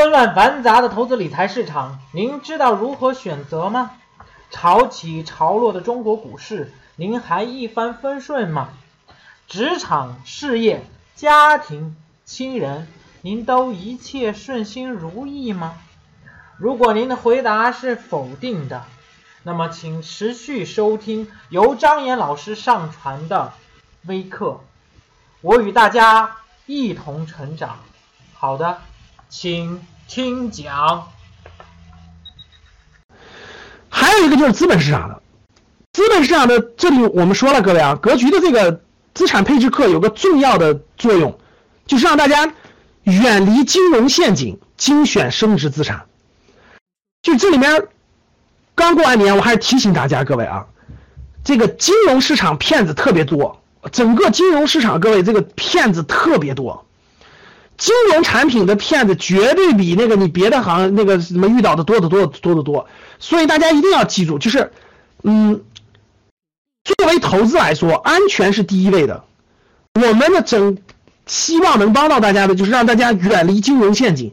纷乱繁杂的投资理财市场，您知道如何选择吗？潮起潮落的中国股市，您还一帆风顺吗？职场、事业、家庭、亲人，您都一切顺心如意吗？如果您的回答是否定的，那么请持续收听由张岩老师上传的微课，我与大家一同成长。好的，请听讲。还有一个就是资本市场的，资本市场的这里我们说了，各位啊，格局的这个资产配置课有个重要的作用，就是让大家远离金融陷阱，精选升值资产。就这里面刚过完年，我还是提醒大家各位啊，这个金融市场骗子特别多，整个金融市场各位这个骗子特别多，金融产品的骗子绝对比那个你别的行那个什么遇到的多得多多得多，所以大家一定要记住，就是嗯，作为投资来说，安全是第一位的。我们的整希望能帮到大家的，就是让大家远离金融陷阱。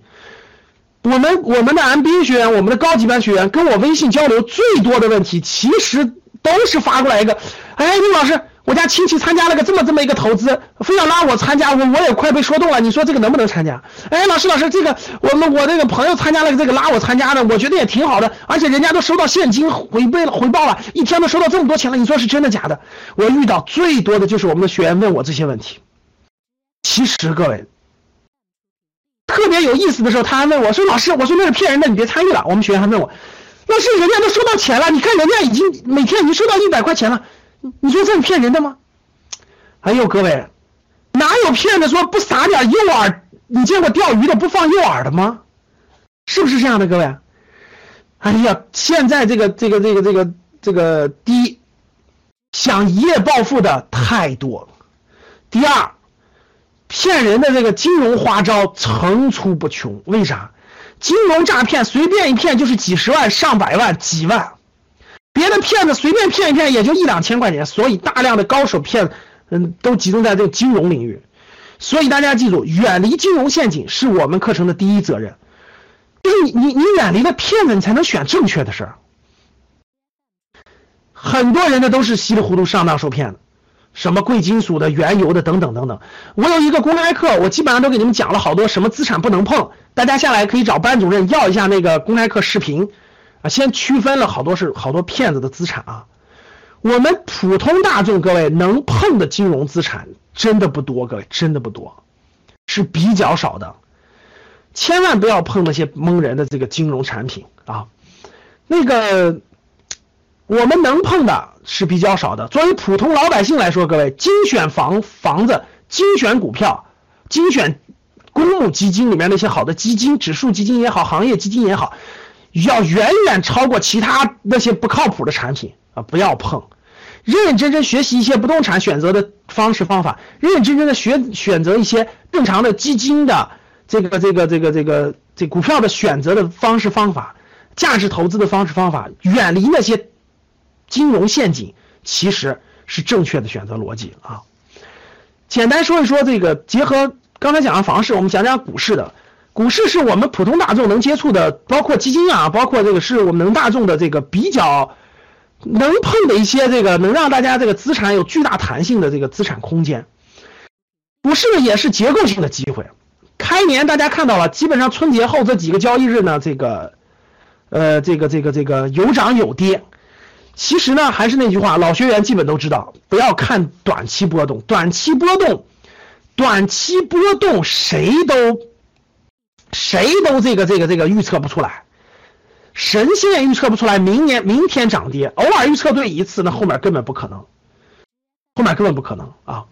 我们我们的 MBA 学员，我们的高级班学员跟我微信交流最多的问题，其实都是发过来一个，哎，李老师，我家亲戚参加了个这么这么一个投资，非要拉我参加，我我也快被说动了，你说这个能不能参加？哎，老师老师，这个我们我那个朋友参加了这个拉我参加的，我觉得也挺好的，而且人家都收到现金回馈了回报了，一天都收到这么多钱了，你说是真的假的？我遇到最多的就是我们的学员问我这些问题，其实各位。特别有意思的时候，他还问我说：“老师，我说那是骗人的，你别参与了。”我们学员还问我：“老师，人家都收到钱了，你看人家已经每天已经收到一百块钱了，你说这是骗人的吗？”哎呦，各位，哪有骗子说不撒点诱饵？你见过钓鱼的不放诱饵的吗？是不是这样的，各位？哎呀，现在这个这个这个这个这个第一，想一夜暴富的太多了；第二。骗人的这个金融花招层出不穷，为啥？金融诈骗随便一骗就是几十万、上百万、几万，别的骗子随便骗一骗也就一两千块钱，所以大量的高手骗，嗯，都集中在这个金融领域。所以大家记住，远离金融陷阱是我们课程的第一责任，就是你你你远离了骗子，你才能选正确的事儿。很多人呢都是稀里糊涂上当受骗的。什么贵金属的、原油的等等等等，我有一个公开课，我基本上都给你们讲了好多什么资产不能碰，大家下来可以找班主任要一下那个公开课视频，先区分了好多是好多骗子的资产啊。我们普通大众各位能碰的金融资产真的不多，各位真的不多，是比较少的，千万不要碰那些蒙人的这个金融产品啊，那个。我们能碰的是比较少的。作为普通老百姓来说，各位精选房房子、精选股票、精选公募基金里面那些好的基金、指数基金也好、行业基金也好，要远远超过其他那些不靠谱的产品啊！不要碰，认认真真学习一些不动产选择的方式方法，认认真真的学选择一些正常的基金的这个这个这个这个这股票的选择的方式方法、价值投资的方式方法，远离那些。金融陷阱其实是正确的选择逻辑啊。简单说一说这个，结合刚才讲的房市，我们讲讲股市的。股市是我们普通大众能接触的，包括基金啊，包括这个是我们能大众的这个比较能碰的一些这个能让大家这个资产有巨大弹性的这个资产空间。股市呢也是结构性的机会。开年大家看到了，基本上春节后这几个交易日呢，这个呃这个这个这个有涨有跌。其实呢，还是那句话，老学员基本都知道，不要看短期波动，短期波动，短期波动谁都谁都这个这个这个预测不出来，神仙也预测不出来明年明天涨跌，偶尔预测对一次，那后面根本不可能，后面根本不可能啊！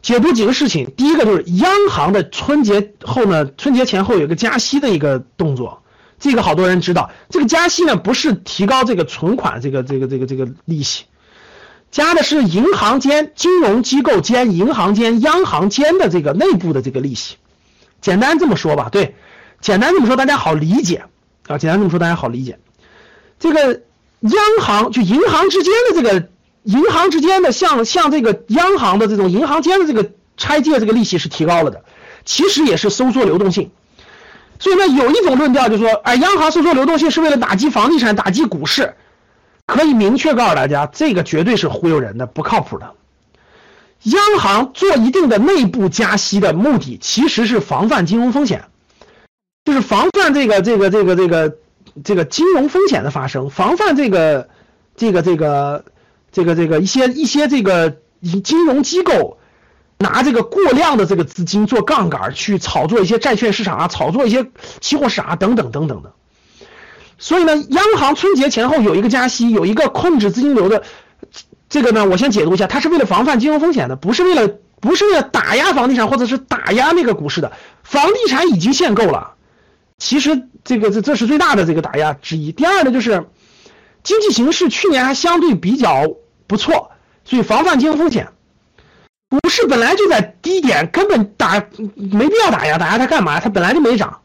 解读几个事情，第一个就是央行的春节后呢，春节前后有个加息的一个动作。这个好多人知道，这个加息呢不是提高这个存款这个这个这个这个利息，加的是银行间、金融机构间、银行间、央行间的这个内部的这个利息。简单这么说吧，对，简单这么说大家好理解啊，简单这么说大家好理解。这个央行就银行之间的这个银行之间的像像这个央行的这种银行间的这个拆借这个利息是提高了的，其实也是收缩流动性。所以呢，有一种论调就说，哎，央行收缩流动性是为了打击房地产、打击股市，可以明确告诉大家，这个绝对是忽悠人的，不靠谱的。央行做一定的内部加息的目的，其实是防范金融风险，就是防范这个这个这个这个这个金融风险的发生，防范这个这个这个这个这个一些一些这个金融机构拿这个过量的这个资金做杠杆去炒作一些债券市场啊，炒作一些期货市场啊等等等等的。所以呢，央行春节前后有一个加息，有一个控制资金流的。这个呢，我先解读一下，它是为了防范金融风险的，不是为了不是为了打压房地产或者是打压那个股市的。房地产已经限购了，其实这个这这是最大的这个打压之一。第二呢，就是经济形势去年还相对比较不错，所以防范金融风险。股市本来就在低点，根本打没必要打压，打压它干嘛？它本来就没涨。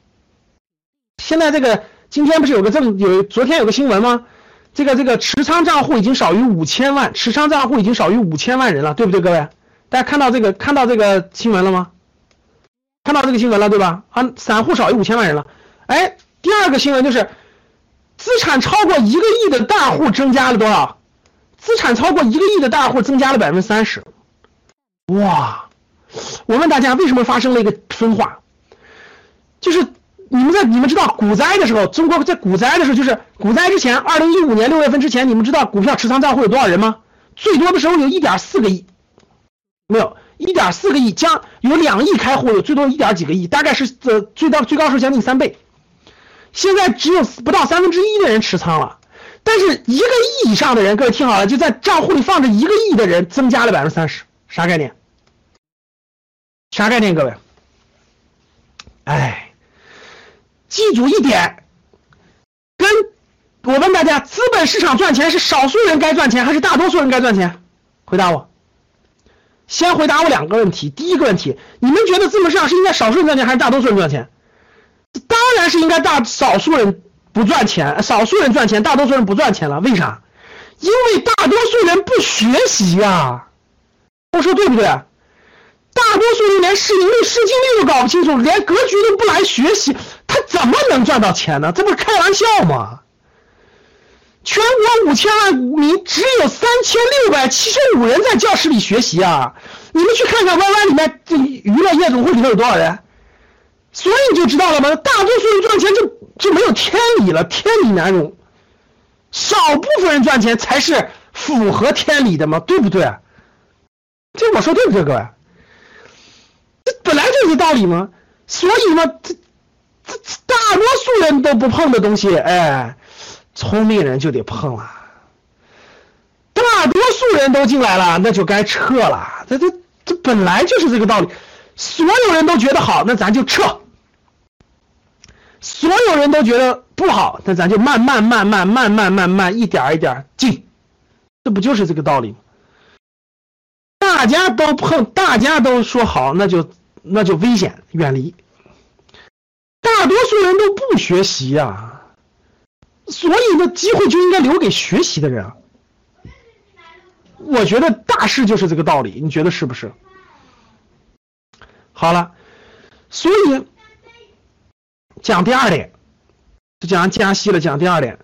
现在这个今天不是有个证有昨天有个新闻吗？这个这个持仓账户已经少于五千万，持仓账户已经少于五千万人了，对不对，各位？大家看到这个看到这个新闻了吗？看到这个新闻了，对吧？啊，散户少于五千万人了。哎，第二个新闻就是，资产超过一个亿的大户增加了多少？资产超过一个亿的大户增加了百分之三十。哇！我问大家，为什么发生了一个分化？就是。你们在你们知道股灾的时候，中国在股灾的时候，就是股灾之前，二零一五年六月份之前，你们知道股票持仓账户有多少人吗？最多的时候有一点四个亿，没有一点四个亿，将有两亿开户，有最多一点几个亿，大概是呃最大最高时候将近三倍。现在只有不到三分之一的人持仓了，但是一个亿以上的人，各位听好了，就在账户里放着一个亿的人增加了百分之三十，啥概念？啥概念，各位？哎。记住一点，跟我问大家，资本市场赚钱是少数人该赚钱，还是大多数人该赚钱？回答我。先回答我两个问题。第一个问题，你们觉得资本市场是应该少数人赚钱，还是大多数人赚钱？当然是应该大少数人不赚钱，少数人赚钱，大多数人不赚钱了。为啥？因为大多数人不学习呀。我说对不对？大多数人连市盈率、市净率都搞不清楚，连格局都不来学习。他怎么能赚到钱呢？这不是开玩笑吗？全国五千万股民，只有三千六百七十五人在教室里学习啊！你们去看看 Y Y 里面这娱乐夜总会里面有多少人？所以你就知道了吗？大多数人赚钱就就没有天理了，天理难容。少部分人赚钱才是符合天理的嘛，对不对？这我说对不对，各位？这本来就是道理嘛。所以嘛，这。这大多数人都不碰的东西，哎，聪明人就得碰了。大多数人都进来了，那就该撤了。这这这本来就是这个道理。所有人都觉得好，那咱就撤；所有人都觉得不好，那咱就慢慢慢慢慢慢慢慢一点一点进。这不就是这个道理吗？大家都碰，大家都说好，那就那就危险，远离。大多数人都不学习呀，所以呢，机会就应该留给学习的人。我觉得大事就是这个道理，你觉得是不是？好了，所以讲第二点，就讲加息了。讲第二点，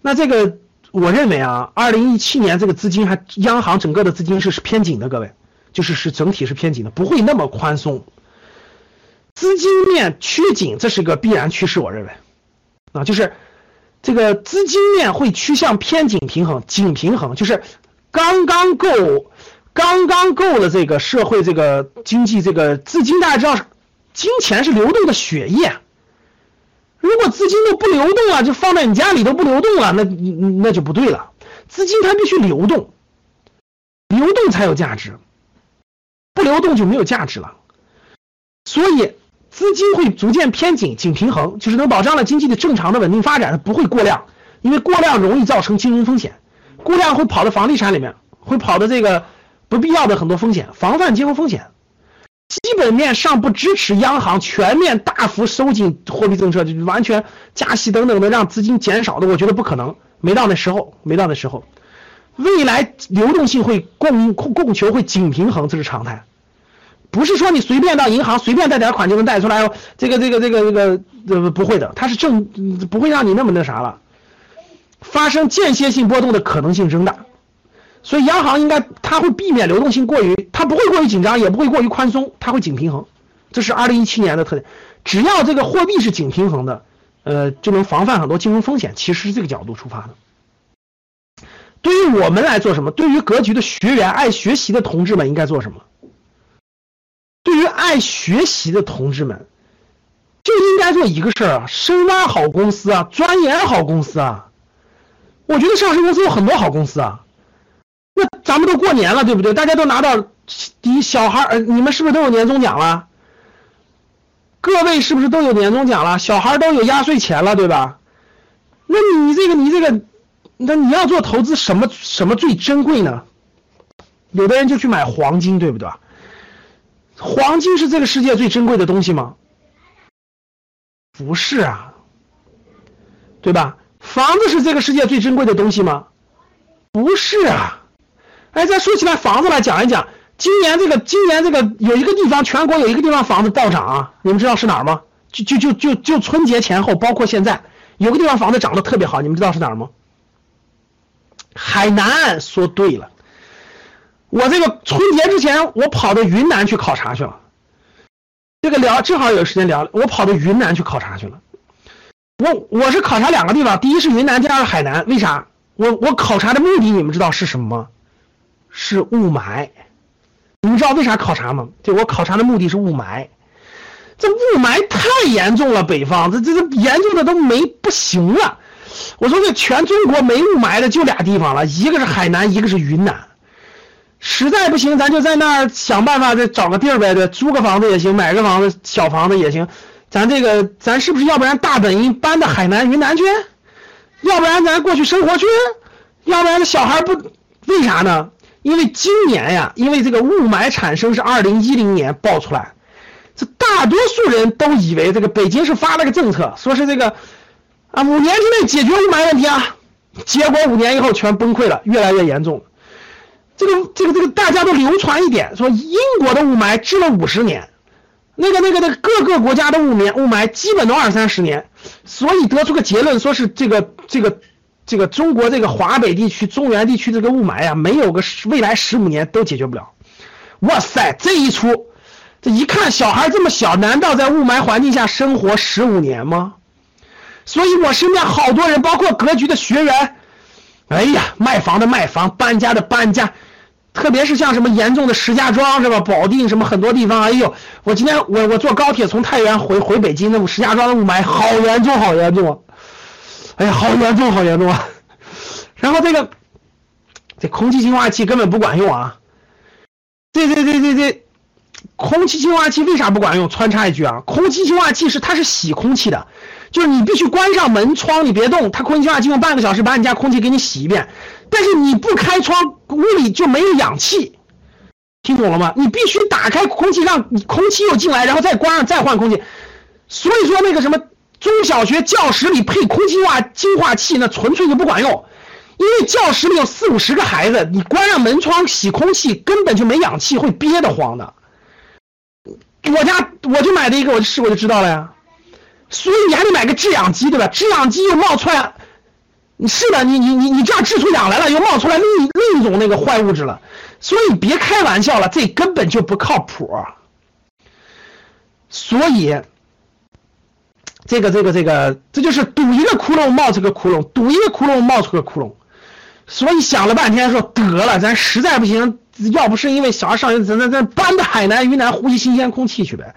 那这个我认为啊，二零一七年这个资金还央行整个的资金是是偏紧的，各位，就是是整体是偏紧的，不会那么宽松。资金面趋紧，这是个必然趋势，我认为，啊，就是这个资金面会趋向偏紧平衡，紧平衡，就是刚刚够，刚刚够了这个社会这个经济这个资金，大家知道，金钱是流动的血液，如果资金都不流动了，就放在你家里都不流动了，那那就不对了，资金它必须流动，流动才有价值，不流动就没有价值了，所以。资金会逐渐偏紧，紧平衡，就是能保障了经济的正常的稳定发展，不会过量，因为过量容易造成金融风险，过量会跑到房地产里面，会跑到这个不必要的很多风险，防范金融风险。基本面上不支持央行全面大幅收紧货币政策，就完全加息等等的让资金减少的，我觉得不可能，没到那时候，没到那时候。未来流动性会供供供求会紧平衡，这是常态。不是说你随便到银行随便贷点款就能贷出来，这个这个这个这个呃不会的，它是正不会让你那么那啥了，发生间歇性波动的可能性增大，所以央行应该它会避免流动性过于，它不会过于紧张，也不会过于宽松，它会紧平衡，这是二零一七年的特点。只要这个货币是紧平衡的，呃，就能防范很多金融风险。其实是这个角度出发的。对于我们来做什么？对于格局的学员、爱学习的同志们应该做什么？对于爱学习的同志们，就应该做一个事儿啊，深挖好公司啊，钻研好公司啊。我觉得上市公司有很多好公司啊。那咱们都过年了，对不对？大家都拿到第一小孩儿，你们是不是都有年终奖了？各位是不是都有年终奖了？小孩都有压岁钱了，对吧？那你这个，你这个。那你要做投资，什么什么最珍贵呢？有的人就去买黄金，对不对？黄金是这个世界最珍贵的东西吗？不是啊，对吧？房子是这个世界最珍贵的东西吗？不是啊。哎，再说起来房子来讲一讲，今年这个今年这个有一个地方，全国有一个地方房子暴涨啊，你们知道是哪儿吗？就就就就就春节前后，包括现在，有个地方房子涨得特别好，你们知道是哪儿吗？海南说对了，我这个春节之前我跑到云南去考察去了，这个聊正好有时间聊，我跑到云南去考察去了。我我是考察两个地方，第一是云南，第二是海南。为啥？我我考察的目的你们知道是什么吗？是雾霾。你们知道为啥考察吗？对我考察的目的是雾霾。这雾霾太严重了，北方这这这严重的都没不行了。我说这全中国没雾霾的就俩地方了，一个是海南，一个是云南。实在不行，咱就在那儿想办法再找个地儿呗，对，租个房子也行，买个房子小房子也行。咱这个，咱是不是要不然大本营搬到海南、云南去？要不然咱过去生活去？要不然这小孩不？为啥呢？因为今年呀，因为这个雾霾产生是二零一零年爆出来，这大多数人都以为这个北京是发了个政策，说是这个。啊，五年之内解决雾霾问题啊，结果五年以后全崩溃了，越来越严重。这个这个这个大家都流传一点，说英国的雾霾治了五十年，那个那个那个各个国家的雾霾雾霾基本都二三十年，所以得出个结论，说是这个这个这个中国这个华北地区、中原地区这个雾霾啊，没有个未来十五年都解决不了。哇塞，这一出，这一看小孩这么小，难道在雾霾环境下生活十五年吗？所以我身边好多人，包括格局的学员，哎呀，卖房的卖房，搬家的搬家，特别是像什么严重的石家庄是吧？保定什么很多地方，哎呦，我今天我我坐高铁从太原回回北京，那石家庄的雾霾好严重，好严重，哎呀，好严重，好严重啊！然后这个这空气净化器根本不管用啊！这这这这这空气净化器为啥不管用？穿插一句啊，空气净化器是它是洗空气的。就是你必须关上门窗，你别动，它空气净化器用半个小时把你家空气给你洗一遍。但是你不开窗，屋里就没有氧气，听懂了吗？你必须打开空气，让空气又进来，然后再关上，再换空气。所以说那个什么中小学教室里配空气净化净化器，那纯粹就不管用，因为教室里有四五十个孩子，你关上门窗洗空气根本就没氧气，会憋得慌的。我家我就买的一个，我就试过就知道了呀。所以你还得买个制氧机，对吧？制氧机又冒出来，你是的，你你你你这样制出氧来了，又冒出来另另一种那个坏物质了。所以别开玩笑了，这根本就不靠谱。所以，这个这个这个，这就是堵一个窟窿冒出个窟窿，堵一个窟窿冒出个窟窿。所以想了半天说得了，咱实在不行，要不是因为小孩上学，咱咱咱搬到海南、云南呼吸新鲜空气去呗。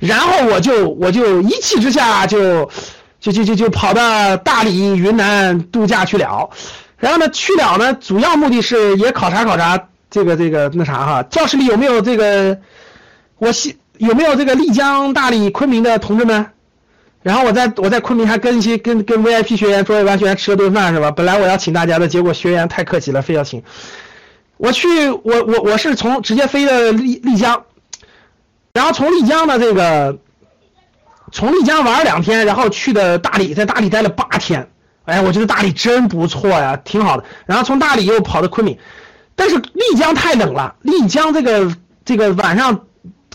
然后我就我就一气之下就就就就就跑到大理、云南度假去了。然后呢，去了呢，主要目的是也考察考察这个这个那啥哈，教室里有没有这个我西有没有这个丽江、大理、昆明的同志们？然后我在我在昆明还跟一些跟跟 VIP 学员、专业班学员吃了顿饭是吧？本来我要请大家的，结果学员太客气了，非要请。我去，我我我是从直接飞的丽丽江。然后从丽江的这个，从丽江玩了两天，然后去的大理，在大理待了八天。哎，我觉得大理真不错呀，挺好的。然后从大理又跑到昆明，但是丽江太冷了，丽江这个这个晚上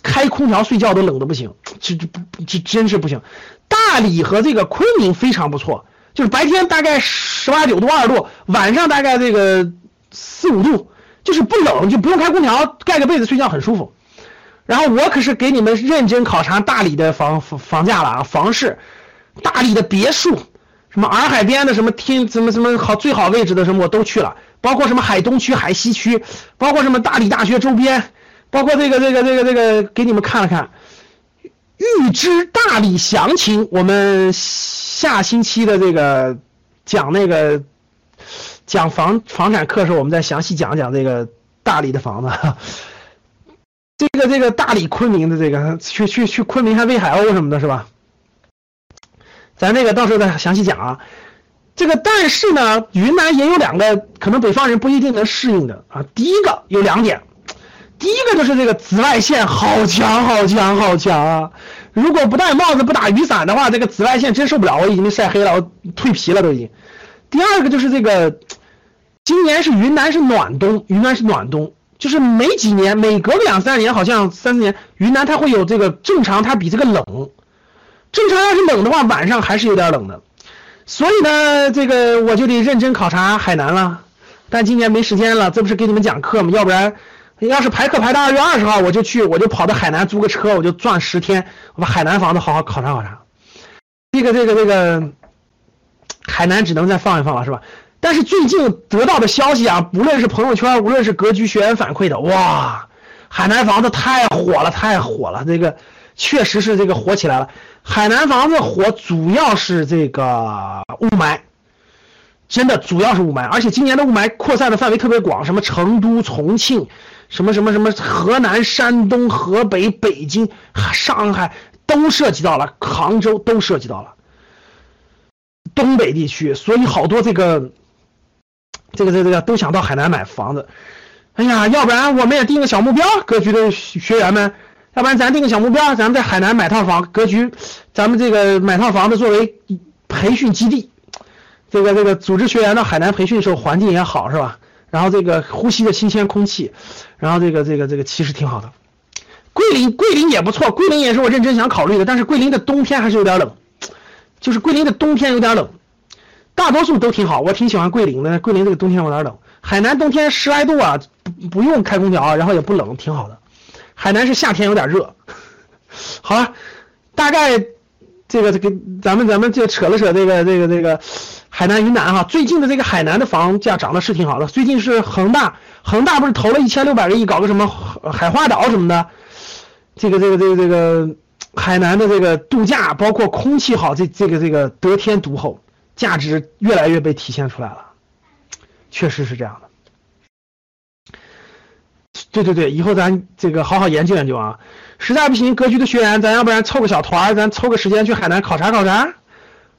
开空调睡觉都冷的不行，这这不这真是不行。大理和这个昆明非常不错，就是白天大概十八九度、二十度，晚上大概这个四五度，就是不冷，就不用开空调，盖个被子睡觉很舒服。然后我可是给你们认真考察大理的房房房价了啊，房市，大理的别墅，什么洱海边的什么天什么什么好最好位置的什么我都去了，包括什么海东区、海西区，包括什么大理大学周边，包括这个这个这个这个给你们看了看。预知大理详情，我们下星期的这个讲那个讲房房产课时候，我们再详细讲讲这个大理的房子。这个这个大理昆明的这个去去去昆明还喂海鸥什么的，是吧？咱这个到时候再详细讲啊。这个但是呢，云南也有两个可能北方人不一定能适应的啊。第一个有两点，第一个就是这个紫外线好强好强好强啊！如果不戴帽子不打雨伞的话，这个紫外线真受不了，我已经晒黑了，我蜕皮了都已经。第二个就是这个，今年是云南是暖冬，云南是暖冬。就是每几年，每隔两三年，好像三四年，云南它会有这个正常，它比这个冷。正常要是冷的话，晚上还是有点冷的。所以呢，这个我就得认真考察海南了。但今年没时间了，这不是给你们讲课吗？要不然，你要是排课排到二月二十号，我就去，我就跑到海南租个车，我就转十天，我把海南房子好好考察考察。这个这个这个，海南只能再放一放了，是吧？但是最近得到的消息啊，不论是朋友圈，无论是格局学员反馈的，哇，海南房子太火了，太火了，这个确实是这个火起来了。海南房子火主要是这个雾霾，真的主要是雾霾，而且今年的雾霾扩散的范围特别广，什么成都、重庆，什么什么什么河南、山东、河北、北京、上海都涉及到了，杭州都涉及到了，东北地区，所以好多这个。这个这个这个都想到海南买房子，哎呀，要不然我们也定个小目标，格局的学员们，要不然咱定个小目标，咱们在海南买套房，格局，咱们这个买套房子作为培训基地，这个这个组织学员到海南培训的时候环境也好是吧？然后这个呼吸的新鲜空气，然后这个这个这个其实挺好的。桂林桂林也不错，桂林也是我认真想考虑的，但是桂林的冬天还是有点冷，就是桂林的冬天有点冷。大多数都挺好，我挺喜欢桂林的。桂林这个冬天有点冷，海南冬天十来度啊，不不用开空调，然后也不冷，挺好的。海南是夏天有点热。好了，大概这个这个咱们咱们就扯了扯这个这个这个海南云南哈，最近的这个海南的房价涨的是挺好的。最近是恒大，恒大不是投了一千六百个亿搞个什么海花岛什么的，这个这个这个这个海南的这个度假，包括空气好，这这个这个得天独厚。价值越来越被体现出来了，确实是这样的。对对对，以后咱这个好好研究研究啊。实在不行，格局的学员，咱要不然凑个小团，咱凑个时间去海南考察考察，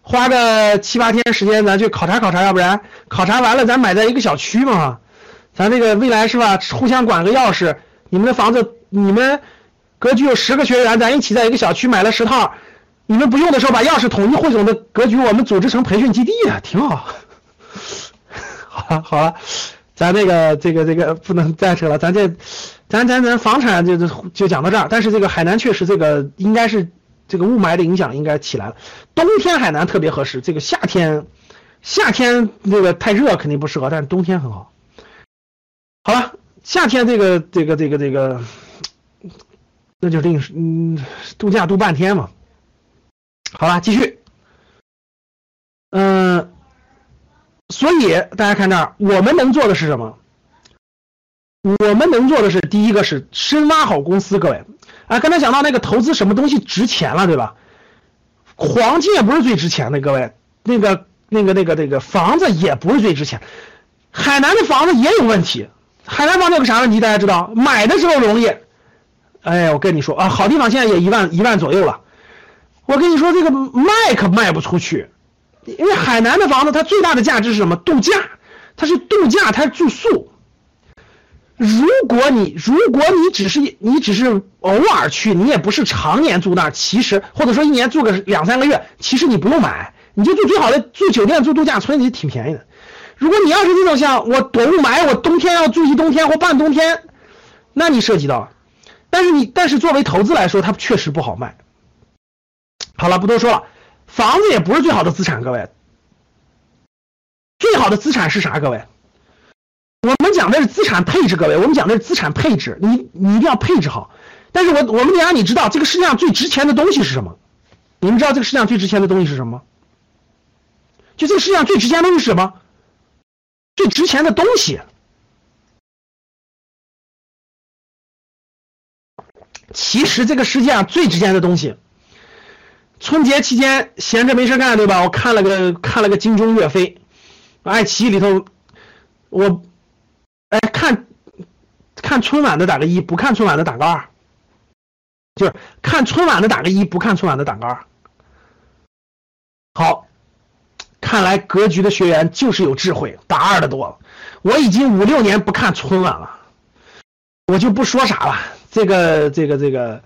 花个七八天时间，咱去考察考察。要不然考察完了，咱买在一个小区嘛，咱这个未来是吧？互相管个钥匙，你们的房子，你们格局有十个学员，咱一起在一个小区买了十套。你们不用的时候，把钥匙统一汇总的格局，我们组织成培训基地啊，挺好。好 了好了，咱那个这个这个不能再扯了，咱这咱咱咱房产就就就讲到这儿。但是这个海南确实这个应该是这个雾霾的影响应该起来了。冬天海南特别合适，这个夏天夏天这个太热肯定不适合，但是冬天很好。好了，夏天这个这个这个这个，那就另嗯度假度半天嘛。好了，继续。嗯，所以大家看这儿，我们能做的是什么？我们能做的是，第一个是深挖好公司，各位。啊，刚才讲到那个投资什么东西值钱了，对吧？黄金也不是最值钱的，各位。那个、那个、那个、那个房子也不是最值钱。海南的房子也有问题。海南房子有个啥问题？大家知道？买的时候容易。哎，我跟你说啊，好地方现在也一万一万左右了。我跟你说，这个卖可卖不出去，因为海南的房子它最大的价值是什么？度假，它是度假，它是住宿。如果你如果你只是你只是偶尔去，你也不是常年住那儿，其实或者说一年住个两三个月，其实你不用买，你就住最好的住酒店住度假村，其实挺便宜的。如果你要是那种像我躲雾霾，我冬天要住一冬天或半冬天，那你涉及到。但是你但是作为投资来说，它确实不好卖。好了，不多说了，房子也不是最好的资产，各位。最好的资产是啥？各位，我们讲的是资产配置，各位，我们讲的是资产配置，你你一定要配置好。但是我我们得让你知道，这个世界上最值钱的东西是什么？你们知道这个世界上最值钱的东西是什么？就这个世界上最值钱的东西是什么？最值钱的东西，其实这个世界上最值钱的东西，春节期间闲着没事干，对吧？我看了个看了个金钟岳飞，爱奇艺里头，我哎看看春晚的打个一，不看春晚的打个二，就是看春晚的打个一，不看春晚的打个二。好。看来格局的学员就是有智慧，打二的多。我已经五六年不看春晚了，我就不说啥了。这个这个这个，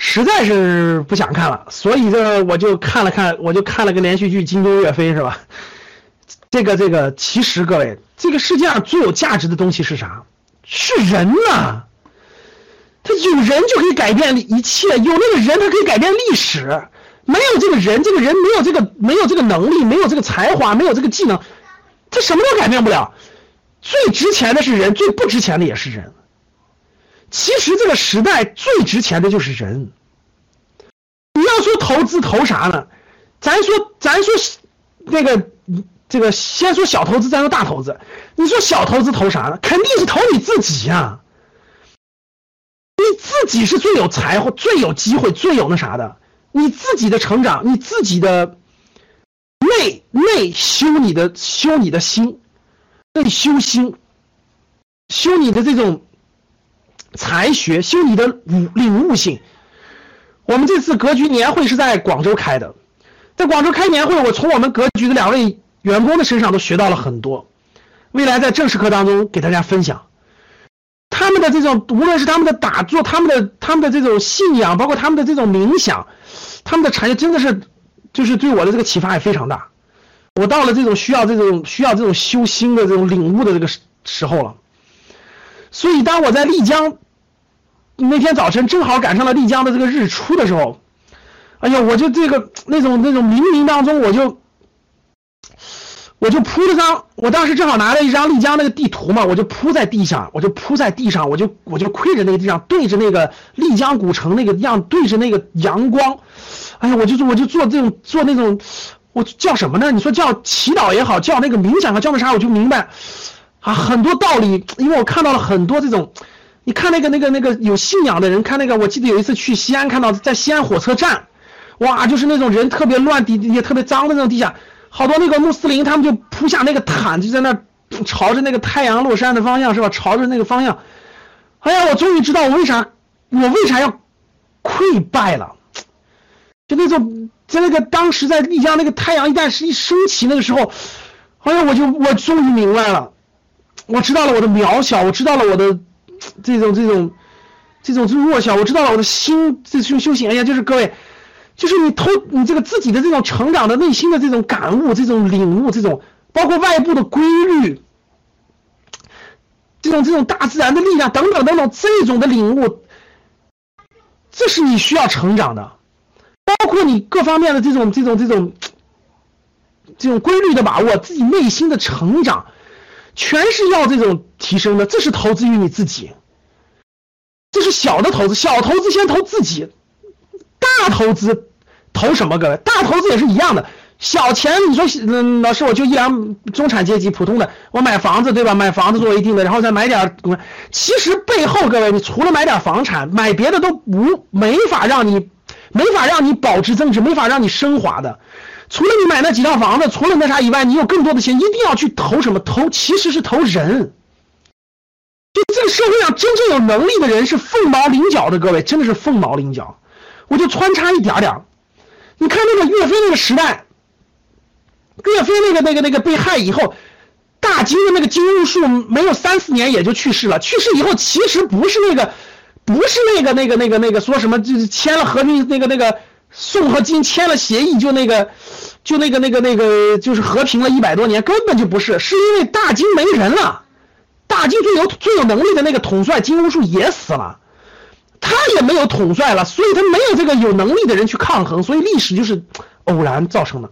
实在是不想看了，所以这我就看了看，我就看了个连续剧《金钟岳飞》，是吧？这个这个，其实各位，这个世界上最有价值的东西是啥？是人呐！他有人就可以改变一切，有那个人他可以改变历史。没有这个人，这个人没有这个没有这个能力，没有这个才华，没有这个技能，他什么都改变不了。最值钱的是人，最不值钱的也是人。其实这个时代最值钱的就是人。你要说投资投啥呢？咱说咱说那个这个先说小投资，再说大投资。你说小投资投啥呢？肯定是投你自己呀。你自己是最有才华、最有机会、最有那啥的。你自己的成长，你自己的内内修你的修你的心，内修心，修你的这种才学，修你的悟领悟性。我们这次格局年会是在广州开的，在广州开年会，我从我们格局的两位员工的身上都学到了很多，未来在正式课当中给大家分享。他们的这种，无论是他们的打坐，他们的他们的这种信仰，包括他们的这种冥想，他们的产业真的是，就是对我的这个启发也非常大。我到了这种需要这种需要这种修心的这种领悟的这个时时候了。所以当我在丽江那天早晨正好赶上了丽江的这个日出的时候，哎呀，我就这个那种那种冥冥当中我就。我就铺了张，我当时正好拿了一张丽江那个地图嘛，我就铺在地上，我就铺在地上，我就我就跪着那个地上，对着那个丽江古城那个样，对着那个阳光，哎呀，我就我就做这种做那种，我叫什么呢？你说叫祈祷也好，叫那个冥想啊，叫那啥，我就明白啊很多道理，因为我看到了很多这种，你看那个那个那个有信仰的人，看那个，我记得有一次去西安，看到在西安火车站，哇，就是那种人特别乱，地也特别脏的那种地下。好多那个穆斯林，他们就铺下那个毯，就在那朝着那个太阳落山的方向，是吧？朝着那个方向。哎呀，我终于知道我为啥我为啥要溃败了。就那种在那个当时在丽江那个太阳一旦是一升起那个时候，哎呀，我就我终于明白了，我知道了我的渺小，我知道了我的 这种这种这种弱小，我知道了我的心这修修行。哎呀，就是各位。就是你偷你这个自己的这种成长的内心的这种感悟、这种领悟、这种包括外部的规律，这种这种大自然的力量等等等等这种的领悟，这是你需要成长的，包括你各方面的这种这种这种这种规律的把握，自己内心的成长，全是要这种提升的。这是投资于你自己，这是小的投资，小投资先投自己，大投资。投什么？各位，大投资也是一样的。小钱，你说，嗯，老师，我就一两中产阶级普通的，我买房子，对吧？买房子作为一定的，然后再买点。其实背后，各位，你除了买点房产，买别的都不没法让你，没法让你保值增值，没法让你升华的。除了你买那几套房子，除了那啥以外，你有更多的钱，一定要去投什么？投其实是投人。就这个社会上真正有能力的人是凤毛麟角的，各位，真的是凤毛麟角。我就穿插一点点。你看那个岳飞那个时代，岳飞那个那个那个被害以后，大金的那个金兀术没有三四年也就去世了。去世以后，其实不是那个，不是那个那个那个那个说什么就是签了和平那个那个宋和金签了协议就那个就那个那个那个就是和平了一百多年，根本就不是，是因为大金没人了，大金最有最有能力的那个统帅金兀术也死了。他也没有统帅了，所以他没有这个有能力的人去抗衡，所以历史就是偶然造成的。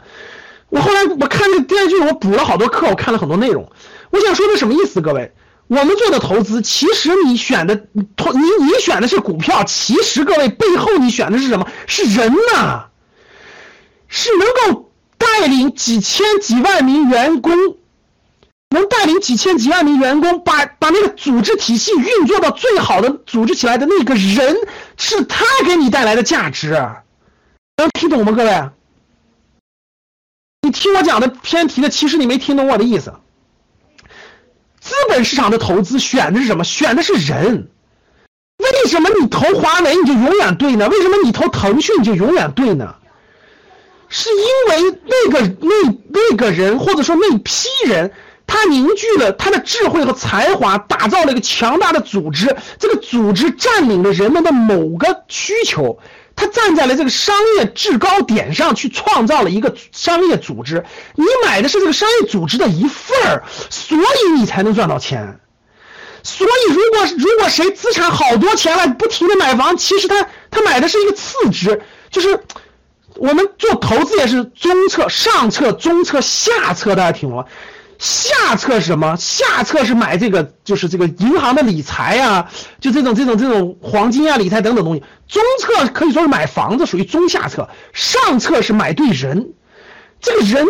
我后来我看这个电视剧，我补了好多课，我看了很多内容。我想说的什么意思？各位，我们做的投资，其实你选的投你你选的是股票，其实各位背后你选的是什么？是人呐，是能够带领几千几万名员工。能带领几千几万名员工把把那个组织体系运作到最好的组织起来的那个人，是他给你带来的价值，能听懂吗，各位？你听我讲的偏题的，其实你没听懂我的意思。资本市场的投资选的是什么？选的是人。为什么你投华为你就永远对呢？为什么你投腾讯你就永远对呢？是因为那个那那个人或者说那批人。他凝聚了他的智慧和才华，打造了一个强大的组织。这个组织占领了人们的某个需求，他站在了这个商业制高点上去创造了一个商业组织。你买的是这个商业组织的一份儿，所以你才能赚到钱。所以，如果如果谁资产好多钱了，不停的买房，其实他他买的是一个次值，就是我们做投资也是中策、上策、中策、下策，大家听懂吗？下策是什么？下策是买这个，就是这个银行的理财呀，就这种这种这种黄金啊、理财等等东西。中策可以说是买房子，属于中下策。上策是买对人，这个人，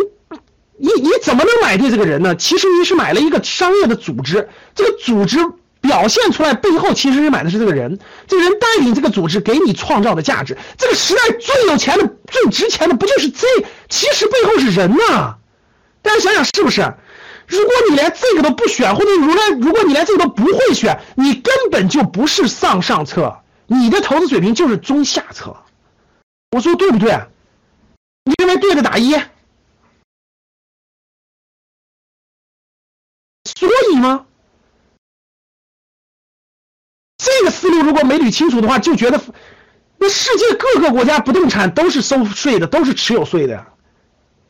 你你怎么能买对这个人呢？其实你是买了一个商业的组织，这个组织表现出来背后，其实是买的是这个人，这个人带领这个组织给你创造的价值。这个时代最有钱的、最值钱的，不就是这？其实背后是人呐，大家想想是不是？如果你连这个都不选，或者如连如果你连这个都不会选，你根本就不是上上策，你的投资水平就是中下策。我说对不对？你认为对的打一。所以吗？这个思路如果没捋清楚的话，就觉得那世界各个国家不动产都是收税的，都是持有税的呀，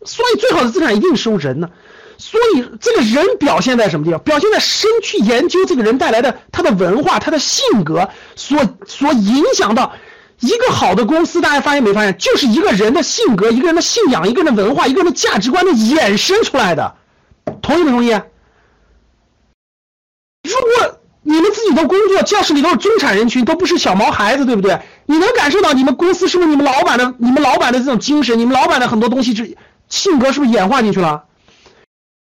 所以最好的资产一定收人呢。所以，这个人表现在什么地方？表现在深去研究这个人带来的他的文化、他的性格所所影响到一个好的公司。大家发现没发现？就是一个人的性格、一个人的信仰、一个人的文化、一个人的价值观的衍生出来的。同意不同意？如果你们自己的工作，教室里都是中产人群，都不是小毛孩子，对不对？你能感受到你们公司是不是你们老板的、你们老板的这种精神？你们老板的很多东西，是性格是不是演化进去了？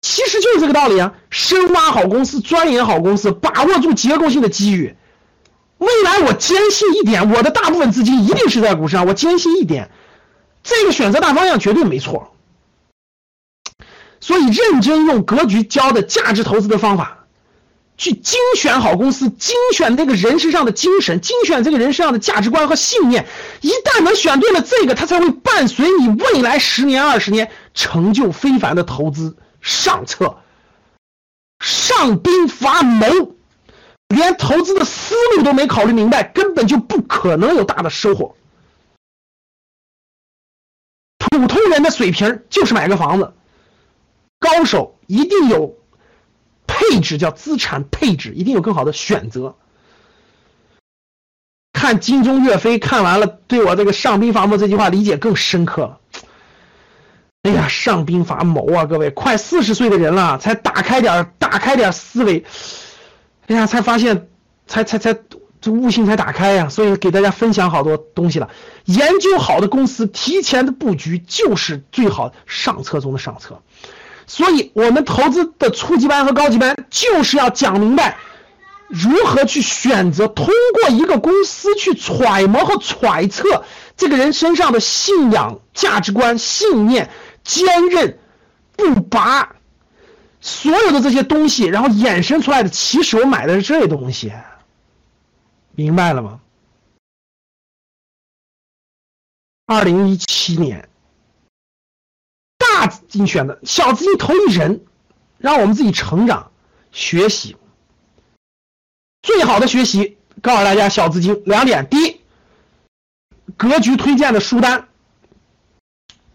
其实就是这个道理啊！深挖好公司，钻研好公司，把握住结构性的机遇。未来我坚信一点，我的大部分资金一定是在股市上。我坚信一点，这个选择大方向绝对没错。所以认真用格局教的价值投资的方法，去精选好公司，精选这个人身上的精神，精选这个人身上的价值观和信念。一旦能选对了这个，它才会伴随你未来十年、二十年成就非凡的投资。上策，上兵伐谋，连投资的思路都没考虑明白，根本就不可能有大的收获。普通人的水平就是买个房子，高手一定有配置，叫资产配置，一定有更好的选择。看金钟岳飞看完了，对我这个上兵伐谋这句话理解更深刻了。哎呀，上兵伐谋啊！各位，快四十岁的人了，才打开点打开点思维。哎呀，才发现，才才才这悟性才打开呀！所以给大家分享好多东西了。研究好的公司，提前的布局就是最好上策中的上策。所以我们投资的初级班和高级班，就是要讲明白如何去选择，通过一个公司去揣摩和揣测这个人身上的信仰、价值观、信念。坚韧不拔，所有的这些东西，然后衍生出来的，其实我买的是这东西，明白了吗？二零一七年，大资金选的，小资金投一人，让我们自己成长学习。最好的学习，告诉大家，小资金两点：第一，格局推荐的书单。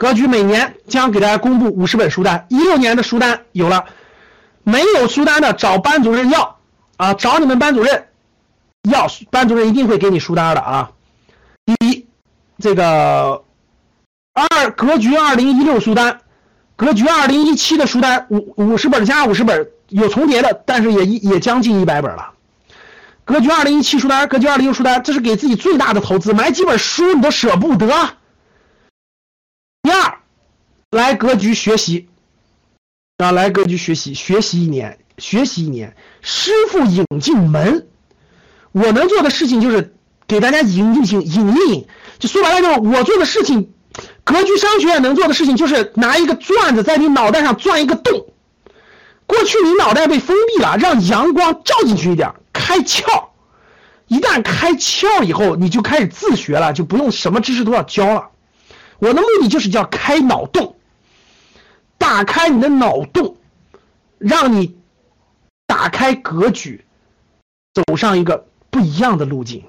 格局每年将给大家公布五十本书单，一六年的书单有了，没有书单的找班主任要，啊，找你们班主任，要班主任一定会给你书单的啊。第一，这个二格局二零一六书单，格局二零一七的书单五五十本加五十本有重叠的，但是也也将近一百本了。格局二零一七书单，格局二零一六书单，这是给自己最大的投资，买几本书你都舍不得。第二，来格局学习，啊，来格局学习，学习一年，学习一年，师傅引进门，我能做的事情就是给大家引引引引一引，就说白了就是我做的事情，格局商学院能做的事情就是拿一个钻子在你脑袋上钻一个洞，过去你脑袋被封闭了，让阳光照进去一点。开窍，一旦开窍以后，你就开始自学了，就不用什么知识都要教了。我的目的就是叫开脑洞，打开你的脑洞，让你打开格局，走上一个不一样的路径。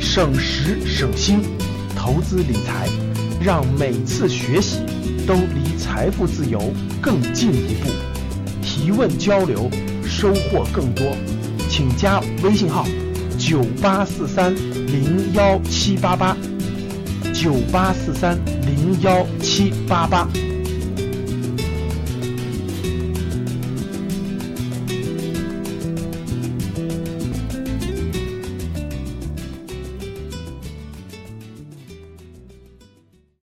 省时省心，投资理财，让每次学习都离财富自由更进一步。提问交流，收获更多，请加微信号：九八四三零幺七八八，九八四三零幺七八八。